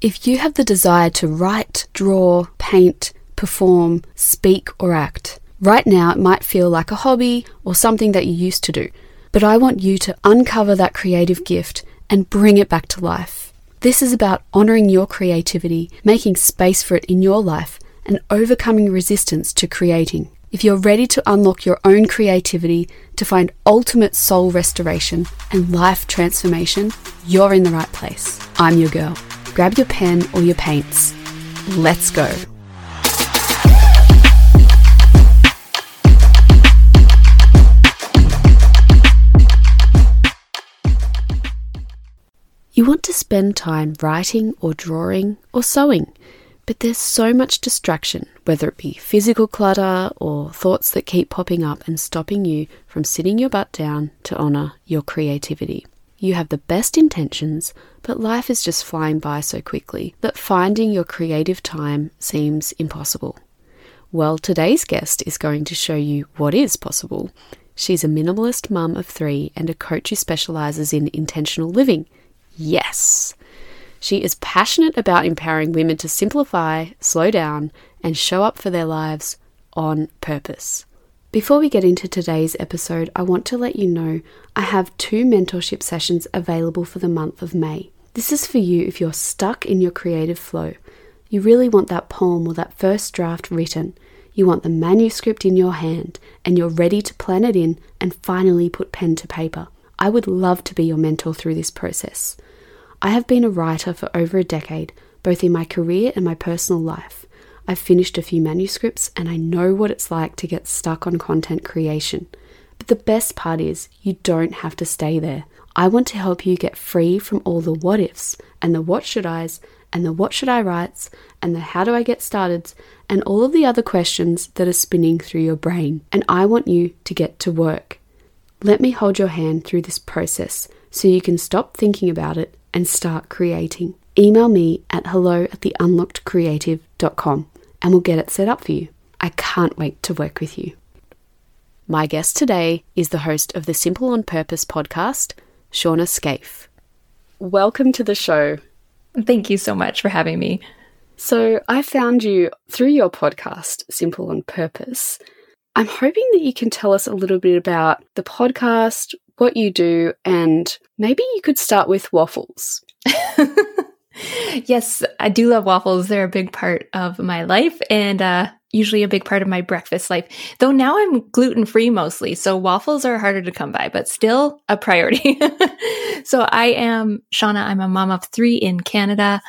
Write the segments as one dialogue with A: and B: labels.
A: If you have the desire to write, draw, paint, perform, speak, or act, right now it might feel like a hobby or something that you used to do. But I want you to uncover that creative gift and bring it back to life. This is about honoring your creativity, making space for it in your life, and overcoming resistance to creating. If you're ready to unlock your own creativity to find ultimate soul restoration and life transformation, you're in the right place. I'm your girl. Grab your pen or your paints. Let's go. You want to spend time writing or drawing or sewing, but there's so much distraction, whether it be physical clutter or thoughts that keep popping up and stopping you from sitting your butt down to honour your creativity. You have the best intentions, but life is just flying by so quickly that finding your creative time seems impossible. Well, today's guest is going to show you what is possible. She's a minimalist mum of three and a coach who specialises in intentional living. Yes. She is passionate about empowering women to simplify, slow down, and show up for their lives on purpose. Before we get into today's episode, I want to let you know I have two mentorship sessions available for the month of May. This is for you if you're stuck in your creative flow. You really want that poem or that first draft written. You want the manuscript in your hand and you're ready to plan it in and finally put pen to paper. I would love to be your mentor through this process. I have been a writer for over a decade, both in my career and my personal life. I've finished a few manuscripts and I know what it's like to get stuck on content creation. But the best part is, you don't have to stay there. I want to help you get free from all the what ifs and the what should I's and the what should I writes and the how do I get started and all of the other questions that are spinning through your brain. And I want you to get to work. Let me hold your hand through this process so you can stop thinking about it and start creating. Email me at hello at theunlockedcreative.com and we'll get it set up for you. I can't wait to work with you. My guest today is the host of the Simple on Purpose podcast, Shawna Scafe. Welcome to the show.
B: Thank you so much for having me.
A: So, I found you through your podcast, Simple on Purpose. I'm hoping that you can tell us a little bit about the podcast, what you do, and maybe you could start with waffles.
B: yes, I do love waffles. They're a big part of my life and uh, usually a big part of my breakfast life. Though now I'm gluten free mostly, so waffles are harder to come by, but still a priority. so I am Shawna. I'm a mom of three in Canada.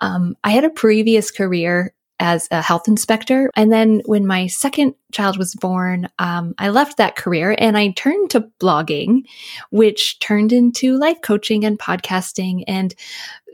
B: Um, I had a previous career as a health inspector. And then when my second child was born, um, I left that career and I turned to blogging, which turned into life coaching and podcasting. And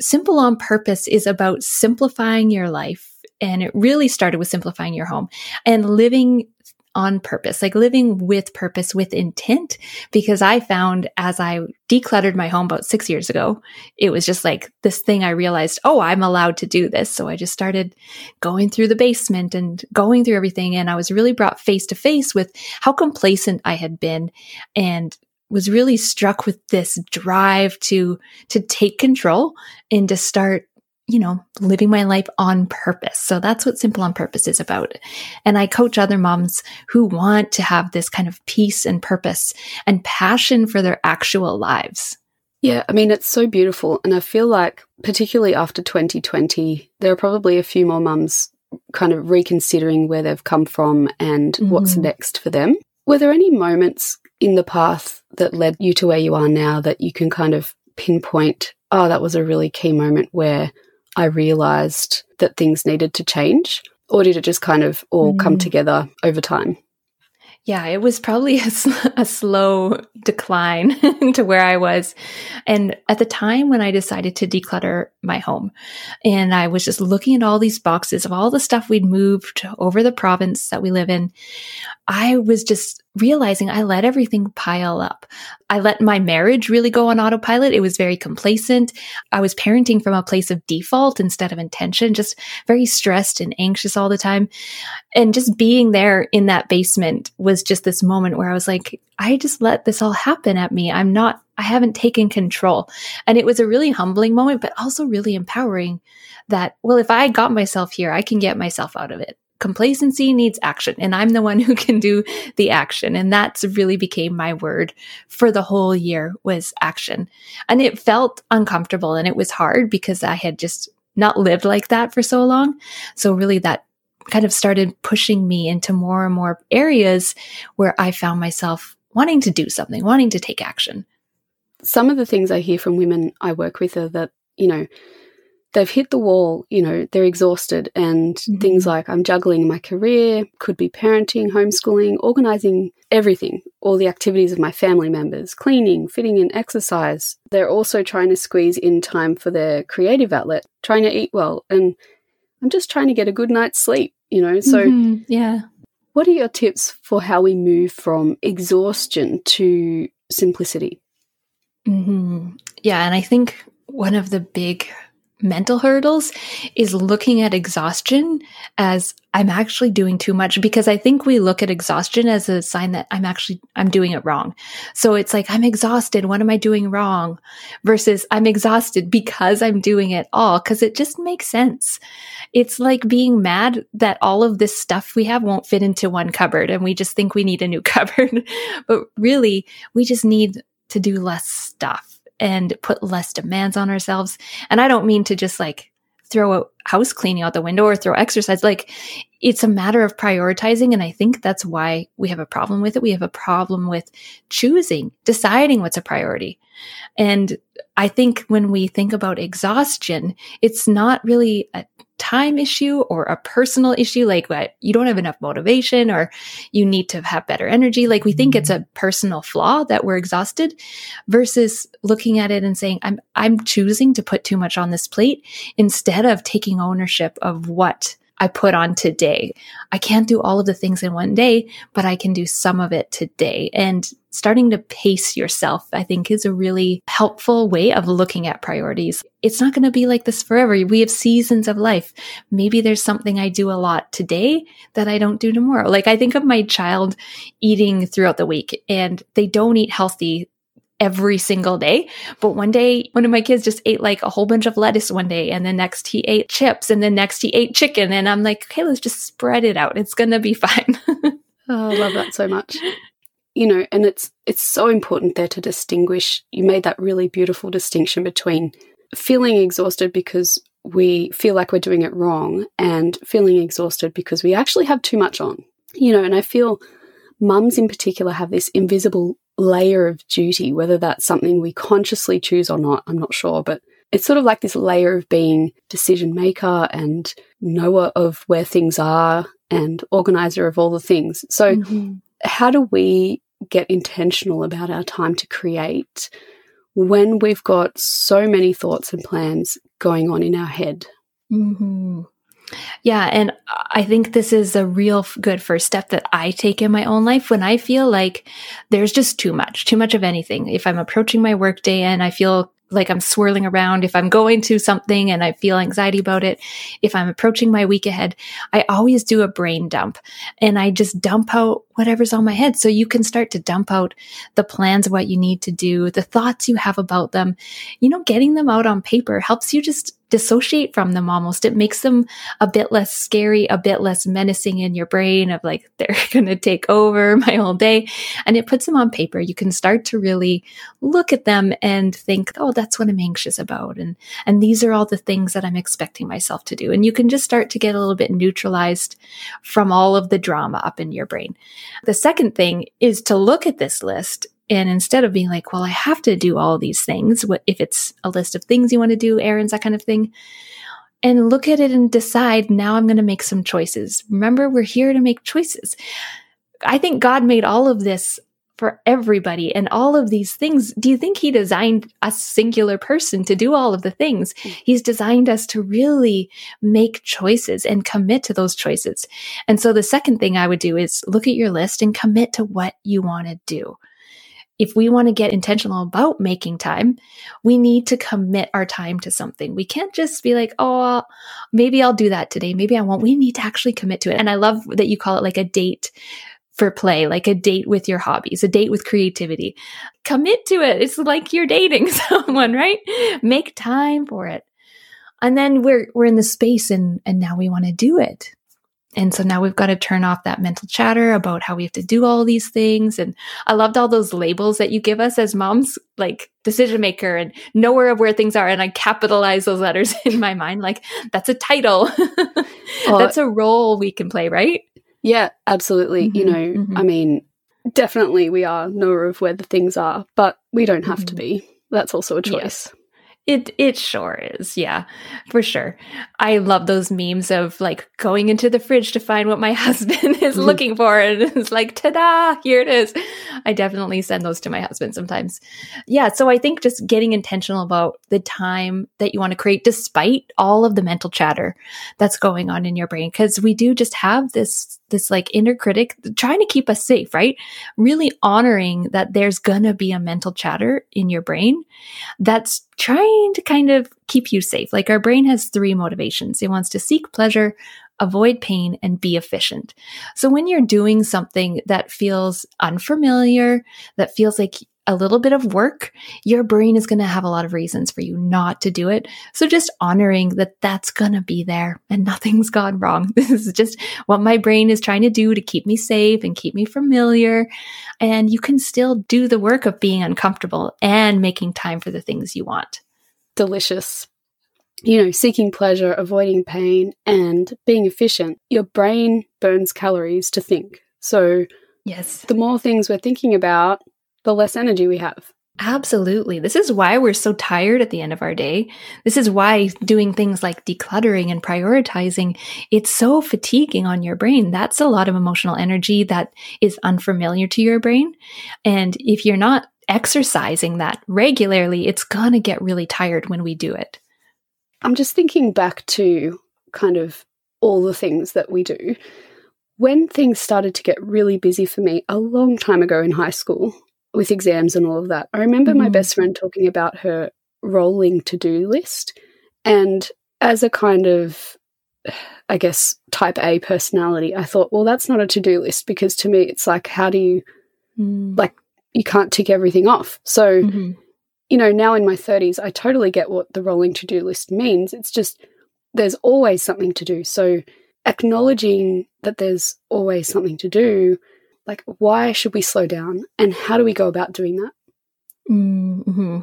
B: Simple on Purpose is about simplifying your life. And it really started with simplifying your home and living on purpose, like living with purpose, with intent. Because I found as I decluttered my home about six years ago, it was just like this thing I realized, oh, I'm allowed to do this. So I just started going through the basement and going through everything. And I was really brought face to face with how complacent I had been and was really struck with this drive to to take control and to start you know, living my life on purpose. So that's what Simple on Purpose is about. And I coach other moms who want to have this kind of peace and purpose and passion for their actual lives.
A: Yeah, I mean, it's so beautiful. And I feel like, particularly after 2020, there are probably a few more mums kind of reconsidering where they've come from and mm-hmm. what's next for them. Were there any moments in the path that led you to where you are now that you can kind of pinpoint, oh, that was a really key moment where I realized that things needed to change? Or did it just kind of all mm. come together over time?
B: Yeah, it was probably a, a slow decline to where I was. And at the time when I decided to declutter my home, and I was just looking at all these boxes of all the stuff we'd moved over the province that we live in, I was just realizing I let everything pile up. I let my marriage really go on autopilot. It was very complacent. I was parenting from a place of default instead of intention, just very stressed and anxious all the time. And just being there in that basement was just this moment where I was like, I just let this all happen at me. I'm not I haven't taken control. And it was a really humbling moment, but also really empowering that, well, if I got myself here, I can get myself out of it. Complacency needs action, and I'm the one who can do the action. And that's really became my word for the whole year was action. And it felt uncomfortable and it was hard because I had just not lived like that for so long. So really that kind of started pushing me into more and more areas where I found myself wanting to do something, wanting to take action.
A: Some of the things I hear from women I work with are that, you know, they've hit the wall, you know, they're exhausted, and mm-hmm. things like I'm juggling my career, could be parenting, homeschooling, organizing everything, all the activities of my family members, cleaning, fitting in exercise. They're also trying to squeeze in time for their creative outlet, trying to eat well, and I'm just trying to get a good night's sleep, you know. So,
B: mm-hmm. yeah.
A: What are your tips for how we move from exhaustion to simplicity?
B: Mm-hmm. Yeah, and I think one of the big mental hurdles is looking at exhaustion as I'm actually doing too much because I think we look at exhaustion as a sign that I'm actually I'm doing it wrong. So it's like I'm exhausted, what am I doing wrong? versus I'm exhausted because I'm doing it all cuz it just makes sense. It's like being mad that all of this stuff we have won't fit into one cupboard and we just think we need a new cupboard. but really, we just need to do less stuff and put less demands on ourselves. And I don't mean to just like throw a house cleaning out the window or throw exercise. Like it's a matter of prioritizing. And I think that's why we have a problem with it. We have a problem with choosing, deciding what's a priority. And I think when we think about exhaustion, it's not really a time issue or a personal issue, like what you don't have enough motivation or you need to have better energy. Like we think it's a personal flaw that we're exhausted versus looking at it and saying, I'm, I'm choosing to put too much on this plate instead of taking ownership of what I put on today. I can't do all of the things in one day, but I can do some of it today. And starting to pace yourself, I think is a really helpful way of looking at priorities. It's not going to be like this forever. We have seasons of life. Maybe there's something I do a lot today that I don't do tomorrow. Like I think of my child eating throughout the week and they don't eat healthy every single day. But one day, one of my kids just ate like a whole bunch of lettuce one day, and the next he ate chips, and the next he ate chicken. And I'm like, okay, let's just spread it out. It's going to be fine.
A: oh, I love that so much. You know, and it's it's so important there to distinguish. You made that really beautiful distinction between feeling exhausted because we feel like we're doing it wrong and feeling exhausted because we actually have too much on. You know, and I feel mums in particular have this invisible layer of duty, whether that's something we consciously choose or not, I'm not sure, but it's sort of like this layer of being decision maker and knower of where things are and organizer of all the things. So, mm-hmm. How do we get intentional about our time to create when we've got so many thoughts and plans going on in our head?
B: Mm-hmm. Yeah. And I think this is a real good first step that I take in my own life when I feel like there's just too much, too much of anything. If I'm approaching my workday and I feel like I'm swirling around, if I'm going to something and I feel anxiety about it, if I'm approaching my week ahead, I always do a brain dump and I just dump out whatever's on my head. So you can start to dump out the plans of what you need to do, the thoughts you have about them. You know, getting them out on paper helps you just dissociate from them almost. It makes them a bit less scary, a bit less menacing in your brain of like, they're going to take over my whole day. And it puts them on paper. You can start to really look at them and think, oh, that's what I'm anxious about. And, and these are all the things that I'm expecting myself to do. And you can just start to get a little bit neutralized from all of the drama up in your brain. The second thing is to look at this list and instead of being like, well, I have to do all these things, what if it's a list of things you want to do, errands, that kind of thing, and look at it and decide, now I'm going to make some choices. Remember, we're here to make choices. I think God made all of this for everybody and all of these things. Do you think he designed a singular person to do all of the things? Mm. He's designed us to really make choices and commit to those choices. And so the second thing I would do is look at your list and commit to what you want to do if we want to get intentional about making time, we need to commit our time to something. We can't just be like, oh, maybe I'll do that today. Maybe I won't. We need to actually commit to it. And I love that you call it like a date for play, like a date with your hobbies, a date with creativity. Commit to it. It's like you're dating someone, right? Make time for it. And then we're we're in the space and and now we want to do it. And so now we've got to turn off that mental chatter about how we have to do all these things. And I loved all those labels that you give us as moms, like decision maker and knower of where things are. And I capitalize those letters in my mind, like that's a title. oh, that's a role we can play, right?
A: Yeah, absolutely. Mm-hmm, you know, mm-hmm. I mean, definitely we are knower of where the things are, but we don't have mm-hmm. to be. That's also a choice. Yes.
B: It it sure is. Yeah, for sure. I love those memes of like going into the fridge to find what my husband is mm-hmm. looking for and it's like ta-da, here it is. I definitely send those to my husband sometimes. Yeah, so I think just getting intentional about the time that you want to create despite all of the mental chatter that's going on in your brain because we do just have this this like inner critic trying to keep us safe, right? Really honoring that there's gonna be a mental chatter in your brain that's trying to kind of keep you safe. Like our brain has three motivations. It wants to seek pleasure, avoid pain, and be efficient. So when you're doing something that feels unfamiliar, that feels like a little bit of work, your brain is going to have a lot of reasons for you not to do it. So just honoring that that's going to be there and nothing's gone wrong. This is just what my brain is trying to do to keep me safe and keep me familiar. And you can still do the work of being uncomfortable and making time for the things you want.
A: Delicious. You know, seeking pleasure, avoiding pain, and being efficient. Your brain burns calories to think. So,
B: yes,
A: the more things we're thinking about, the less energy we have.
B: Absolutely. This is why we're so tired at the end of our day. This is why doing things like decluttering and prioritizing, it's so fatiguing on your brain. That's a lot of emotional energy that is unfamiliar to your brain. And if you're not exercising that regularly, it's going to get really tired when we do it.
A: I'm just thinking back to kind of all the things that we do. When things started to get really busy for me a long time ago in high school, with exams and all of that. I remember mm-hmm. my best friend talking about her rolling to do list. And as a kind of, I guess, type A personality, I thought, well, that's not a to do list because to me, it's like, how do you, mm. like, you can't tick everything off. So, mm-hmm. you know, now in my 30s, I totally get what the rolling to do list means. It's just, there's always something to do. So, acknowledging that there's always something to do like, why should we slow down? And how do we go about doing that?
B: Mm-hmm.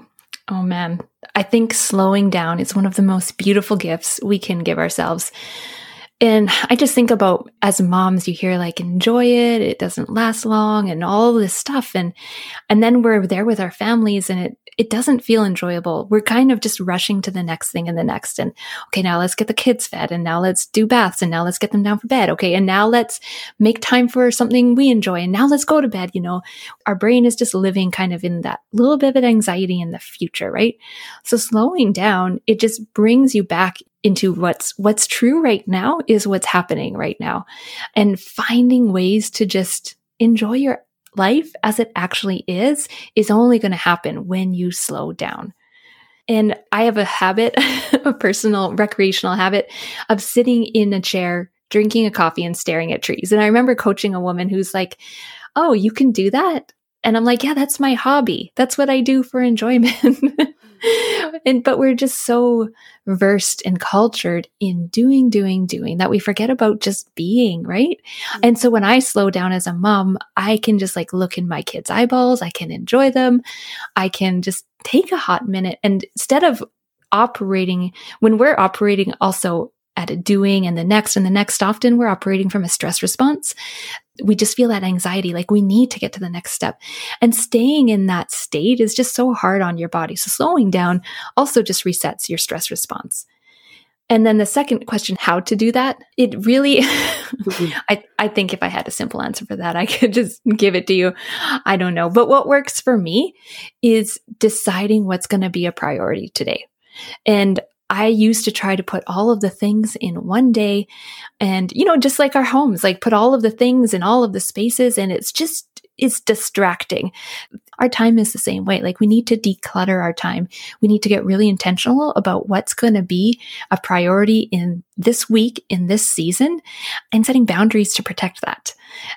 B: Oh, man. I think slowing down is one of the most beautiful gifts we can give ourselves. And I just think about as moms, you hear like enjoy it, it doesn't last long and all this stuff. And and then we're there with our families and it it doesn't feel enjoyable. We're kind of just rushing to the next thing and the next. And okay, now let's get the kids fed and now let's do baths and now let's get them down for bed. Okay. And now let's make time for something we enjoy. And now let's go to bed. You know, our brain is just living kind of in that little bit of anxiety in the future, right? So slowing down, it just brings you back into what's what's true right now is what's happening right now and finding ways to just enjoy your life as it actually is is only going to happen when you slow down. And I have a habit, a personal recreational habit of sitting in a chair, drinking a coffee and staring at trees. And I remember coaching a woman who's like, Oh, you can do that? And I'm like, Yeah, that's my hobby. That's what I do for enjoyment. and but we're just so versed and cultured in doing doing doing that we forget about just being right mm-hmm. and so when i slow down as a mom i can just like look in my kids eyeballs i can enjoy them i can just take a hot minute and instead of operating when we're operating also at a doing and the next and the next. Often we're operating from a stress response. We just feel that anxiety like we need to get to the next step. And staying in that state is just so hard on your body. So slowing down also just resets your stress response. And then the second question how to do that? It really mm-hmm. I, I think if i had a simple answer for that i could just give it to you. I don't know. But what works for me is deciding what's going to be a priority today. And I used to try to put all of the things in one day and, you know, just like our homes, like put all of the things in all of the spaces and it's just, it's distracting. Our time is the same way. Like we need to declutter our time. We need to get really intentional about what's going to be a priority in this week, in this season, and setting boundaries to protect that.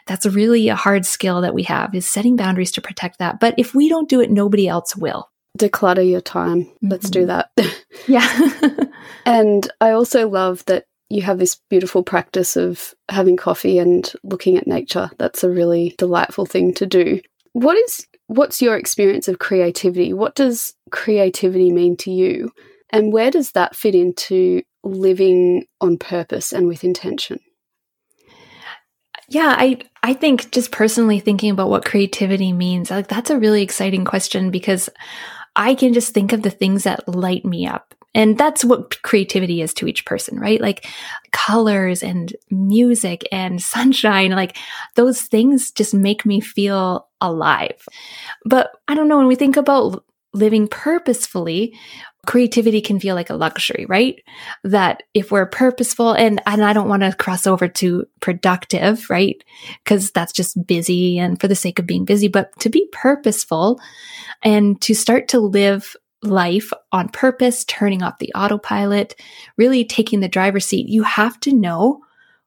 B: That's really a hard skill that we have is setting boundaries to protect that. But if we don't do it, nobody else will
A: declutter your time. Mm-hmm. Let's do mm-hmm. that.
B: yeah.
A: and I also love that you have this beautiful practice of having coffee and looking at nature. That's a really delightful thing to do. What is what's your experience of creativity? What does creativity mean to you? And where does that fit into living on purpose and with intention?
B: Yeah, I I think just personally thinking about what creativity means, like that's a really exciting question because I can just think of the things that light me up. And that's what creativity is to each person, right? Like colors and music and sunshine, like those things just make me feel alive. But I don't know, when we think about living purposefully, creativity can feel like a luxury, right? That if we're purposeful and, and I don't want to cross over to productive, right? Cause that's just busy and for the sake of being busy, but to be purposeful and to start to live life on purpose, turning off the autopilot, really taking the driver's seat, you have to know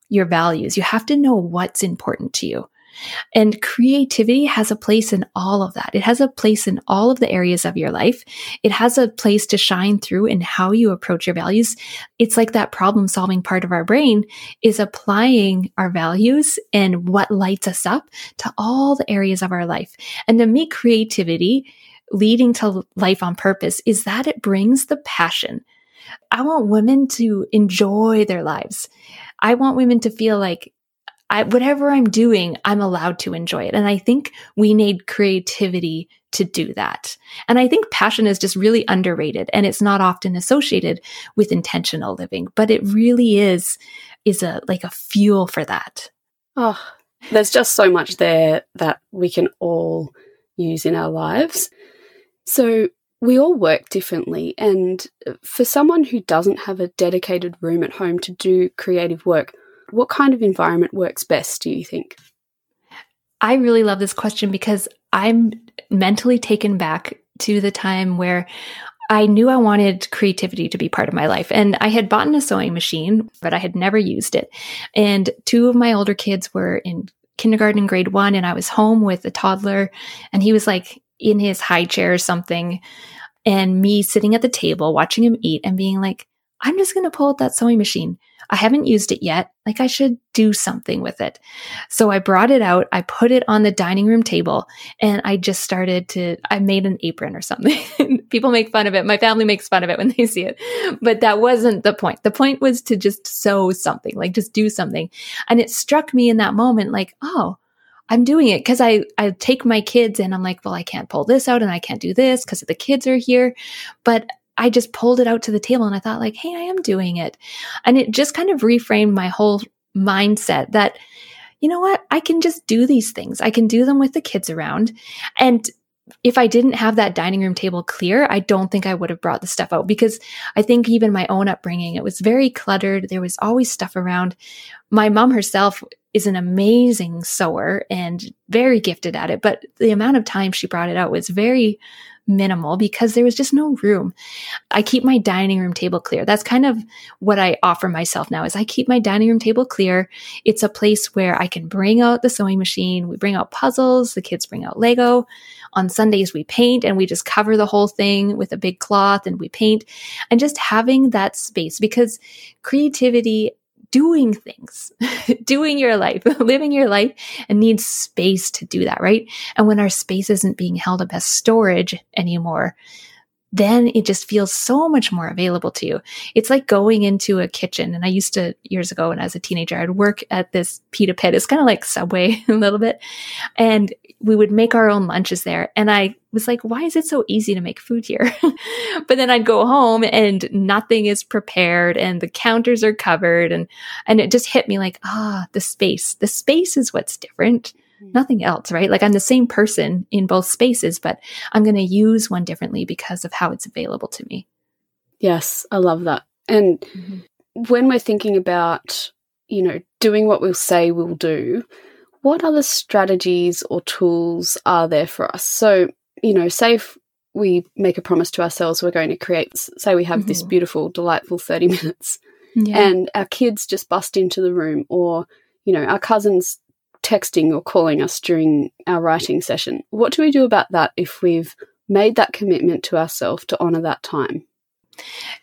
B: your values. You have to know what's important to you. And creativity has a place in all of that. It has a place in all of the areas of your life. It has a place to shine through in how you approach your values. It's like that problem solving part of our brain is applying our values and what lights us up to all the areas of our life. And to me, creativity leading to life on purpose is that it brings the passion. I want women to enjoy their lives. I want women to feel like I, whatever I'm doing, I'm allowed to enjoy it. And I think we need creativity to do that. And I think passion is just really underrated and it's not often associated with intentional living, but it really is, is a, like a fuel for that.
A: Oh, there's just so much there that we can all use in our lives. So we all work differently. And for someone who doesn't have a dedicated room at home to do creative work, what kind of environment works best, do you think?
B: I really love this question because I'm mentally taken back to the time where I knew I wanted creativity to be part of my life. And I had bought a sewing machine, but I had never used it. And two of my older kids were in kindergarten grade one, and I was home with a toddler, and he was like in his high chair or something, and me sitting at the table watching him eat and being like, I'm just going to pull out that sewing machine. I haven't used it yet. Like I should do something with it. So I brought it out. I put it on the dining room table and I just started to, I made an apron or something. People make fun of it. My family makes fun of it when they see it, but that wasn't the point. The point was to just sew something, like just do something. And it struck me in that moment, like, oh, I'm doing it because I, I take my kids and I'm like, well, I can't pull this out and I can't do this because the kids are here. But I just pulled it out to the table and I thought like, Hey, I am doing it. And it just kind of reframed my whole mindset that, you know what? I can just do these things. I can do them with the kids around. And if I didn't have that dining room table clear, I don't think I would have brought the stuff out because I think even my own upbringing, it was very cluttered. There was always stuff around. My mom herself is an amazing sewer and very gifted at it, but the amount of time she brought it out was very minimal because there was just no room. I keep my dining room table clear. That's kind of what I offer myself now is I keep my dining room table clear. It's a place where I can bring out the sewing machine. We bring out puzzles. The kids bring out Lego. On Sundays, we paint and we just cover the whole thing with a big cloth and we paint and just having that space because creativity doing things, doing your life, living your life and needs space to do that, right? And when our space isn't being held up as storage anymore, then it just feels so much more available to you. It's like going into a kitchen. And I used to, years ago, when I was a teenager, I'd work at this pita pit. It's kind of like Subway a little bit. And we would make our own lunches there. And I was like, why is it so easy to make food here? but then I'd go home and nothing is prepared and the counters are covered. And, and it just hit me like, ah, the space, the space is what's different nothing else, right? Like I'm the same person in both spaces, but I'm going to use one differently because of how it's available to me.
A: Yes, I love that. And mm-hmm. when we're thinking about, you know, doing what we'll say we'll do, what other strategies or tools are there for us? So, you know, say if we make a promise to ourselves we're going to create, say we have mm-hmm. this beautiful, delightful 30 minutes, yeah. and our kids just bust into the room, or, you know, our cousins texting or calling us during our writing session. What do we do about that if we've made that commitment to ourselves to honor that time?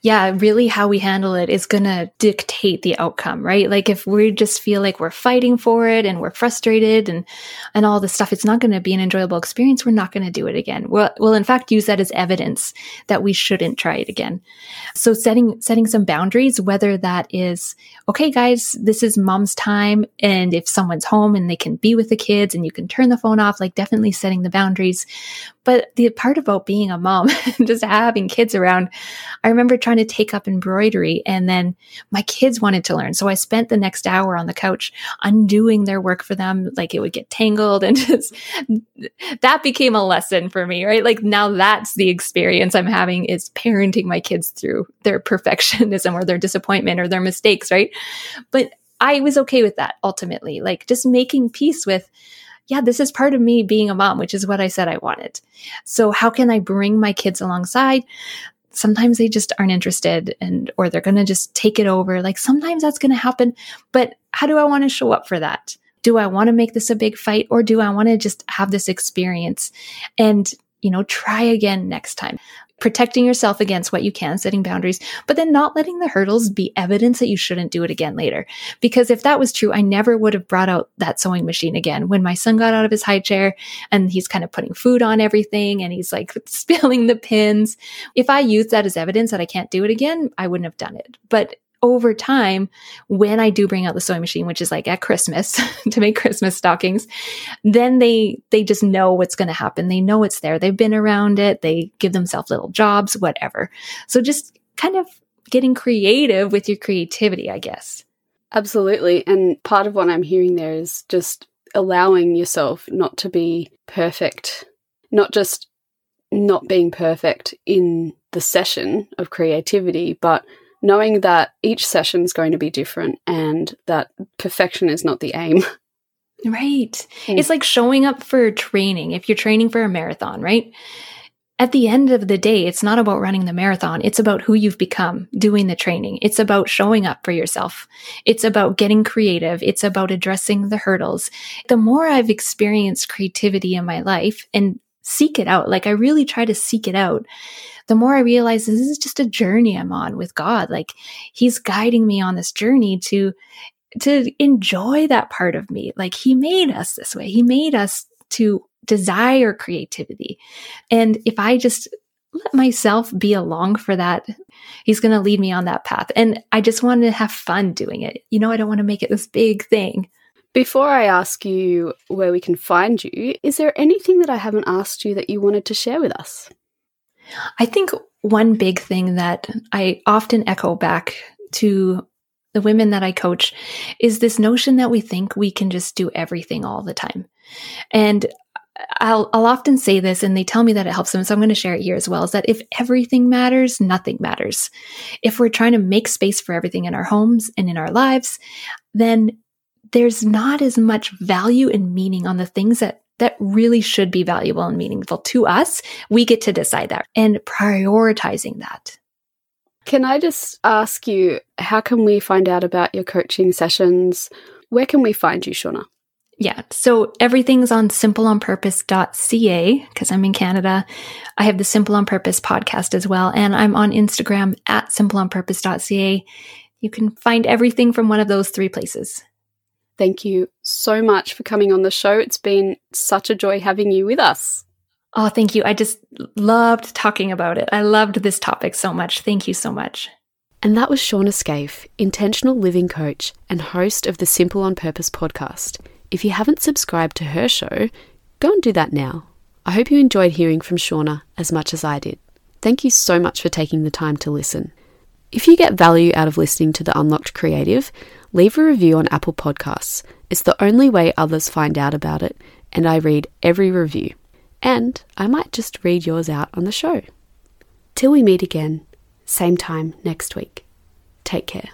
B: Yeah, really how we handle it is going to dictate the outcome, right? Like if we just feel like we're fighting for it and we're frustrated and and all this stuff, it's not going to be an enjoyable experience. We're not going to do it again. We'll, we'll in fact use that as evidence that we shouldn't try it again. So setting setting some boundaries, whether that is okay, guys, this is mom's time, and if someone's home and they can be with the kids and you can turn the phone off, like definitely setting the boundaries. But the part about being a mom, just having kids around, I remember trying to take up embroidery and then my kids wanted to learn. So I spent the next hour on the couch undoing their work for them. Like it would get tangled and just that became a lesson for me, right? Like now that's the experience I'm having is parenting my kids through their perfectionism or their disappointment or their mistakes, right? But I was okay with that ultimately, like just making peace with yeah, this is part of me being a mom, which is what I said I wanted. So how can I bring my kids alongside? Sometimes they just aren't interested and, or they're going to just take it over. Like sometimes that's going to happen, but how do I want to show up for that? Do I want to make this a big fight or do I want to just have this experience and, you know, try again next time? protecting yourself against what you can, setting boundaries, but then not letting the hurdles be evidence that you shouldn't do it again later. Because if that was true, I never would have brought out that sewing machine again. When my son got out of his high chair and he's kind of putting food on everything and he's like spilling the pins, if I used that as evidence that I can't do it again, I wouldn't have done it. But over time, when I do bring out the sewing machine, which is like at Christmas to make Christmas stockings, then they they just know what's going to happen. They know it's there. They've been around it. They give themselves little jobs, whatever. So just kind of getting creative with your creativity, I guess.
A: Absolutely. And part of what I'm hearing there is just allowing yourself not to be perfect, not just not being perfect in the session of creativity, but knowing that each session is going to be different and that perfection is not the aim.
B: Right. Mm. It's like showing up for training. If you're training for a marathon, right? At the end of the day, it's not about running the marathon. It's about who you've become doing the training. It's about showing up for yourself. It's about getting creative. It's about addressing the hurdles. The more I've experienced creativity in my life and seek it out, like I really try to seek it out, the more I realize this is just a journey I'm on with God. Like he's guiding me on this journey to, to enjoy that part of me. Like he made us this way. He made us to desire creativity. And if I just let myself be along for that, he's going to lead me on that path. And I just want to have fun doing it. You know, I don't want to make it this big thing.
A: Before I ask you where we can find you, is there anything that I haven't asked you that you wanted to share with us?
B: I think one big thing that I often echo back to the women that I coach is this notion that we think we can just do everything all the time. And I'll, I'll often say this and they tell me that it helps them. So I'm going to share it here as well is that if everything matters, nothing matters. If we're trying to make space for everything in our homes and in our lives, then there's not as much value and meaning on the things that that really should be valuable and meaningful to us. We get to decide that and prioritizing that.
A: Can I just ask you, how can we find out about your coaching sessions? Where can we find you, Shawna?
B: Yeah. So everything's on simpleonpurpose.ca because I'm in Canada. I have the Simple on Purpose podcast as well. And I'm on Instagram at simpleonpurpose.ca. You can find everything from one of those three places.
A: Thank you so much for coming on the show. It's been such a joy having you with us.
B: Oh, thank you. I just loved talking about it. I loved this topic so much. Thank you so much.
A: And that was Shawna Scafe, intentional living coach and host of the Simple on Purpose podcast. If you haven't subscribed to her show, go and do that now. I hope you enjoyed hearing from Shawna as much as I did. Thank you so much for taking the time to listen. If you get value out of listening to The Unlocked Creative, leave a review on Apple Podcasts. It's the only way others find out about it, and I read every review. And I might just read yours out on the show. Till we meet again, same time next week. Take care.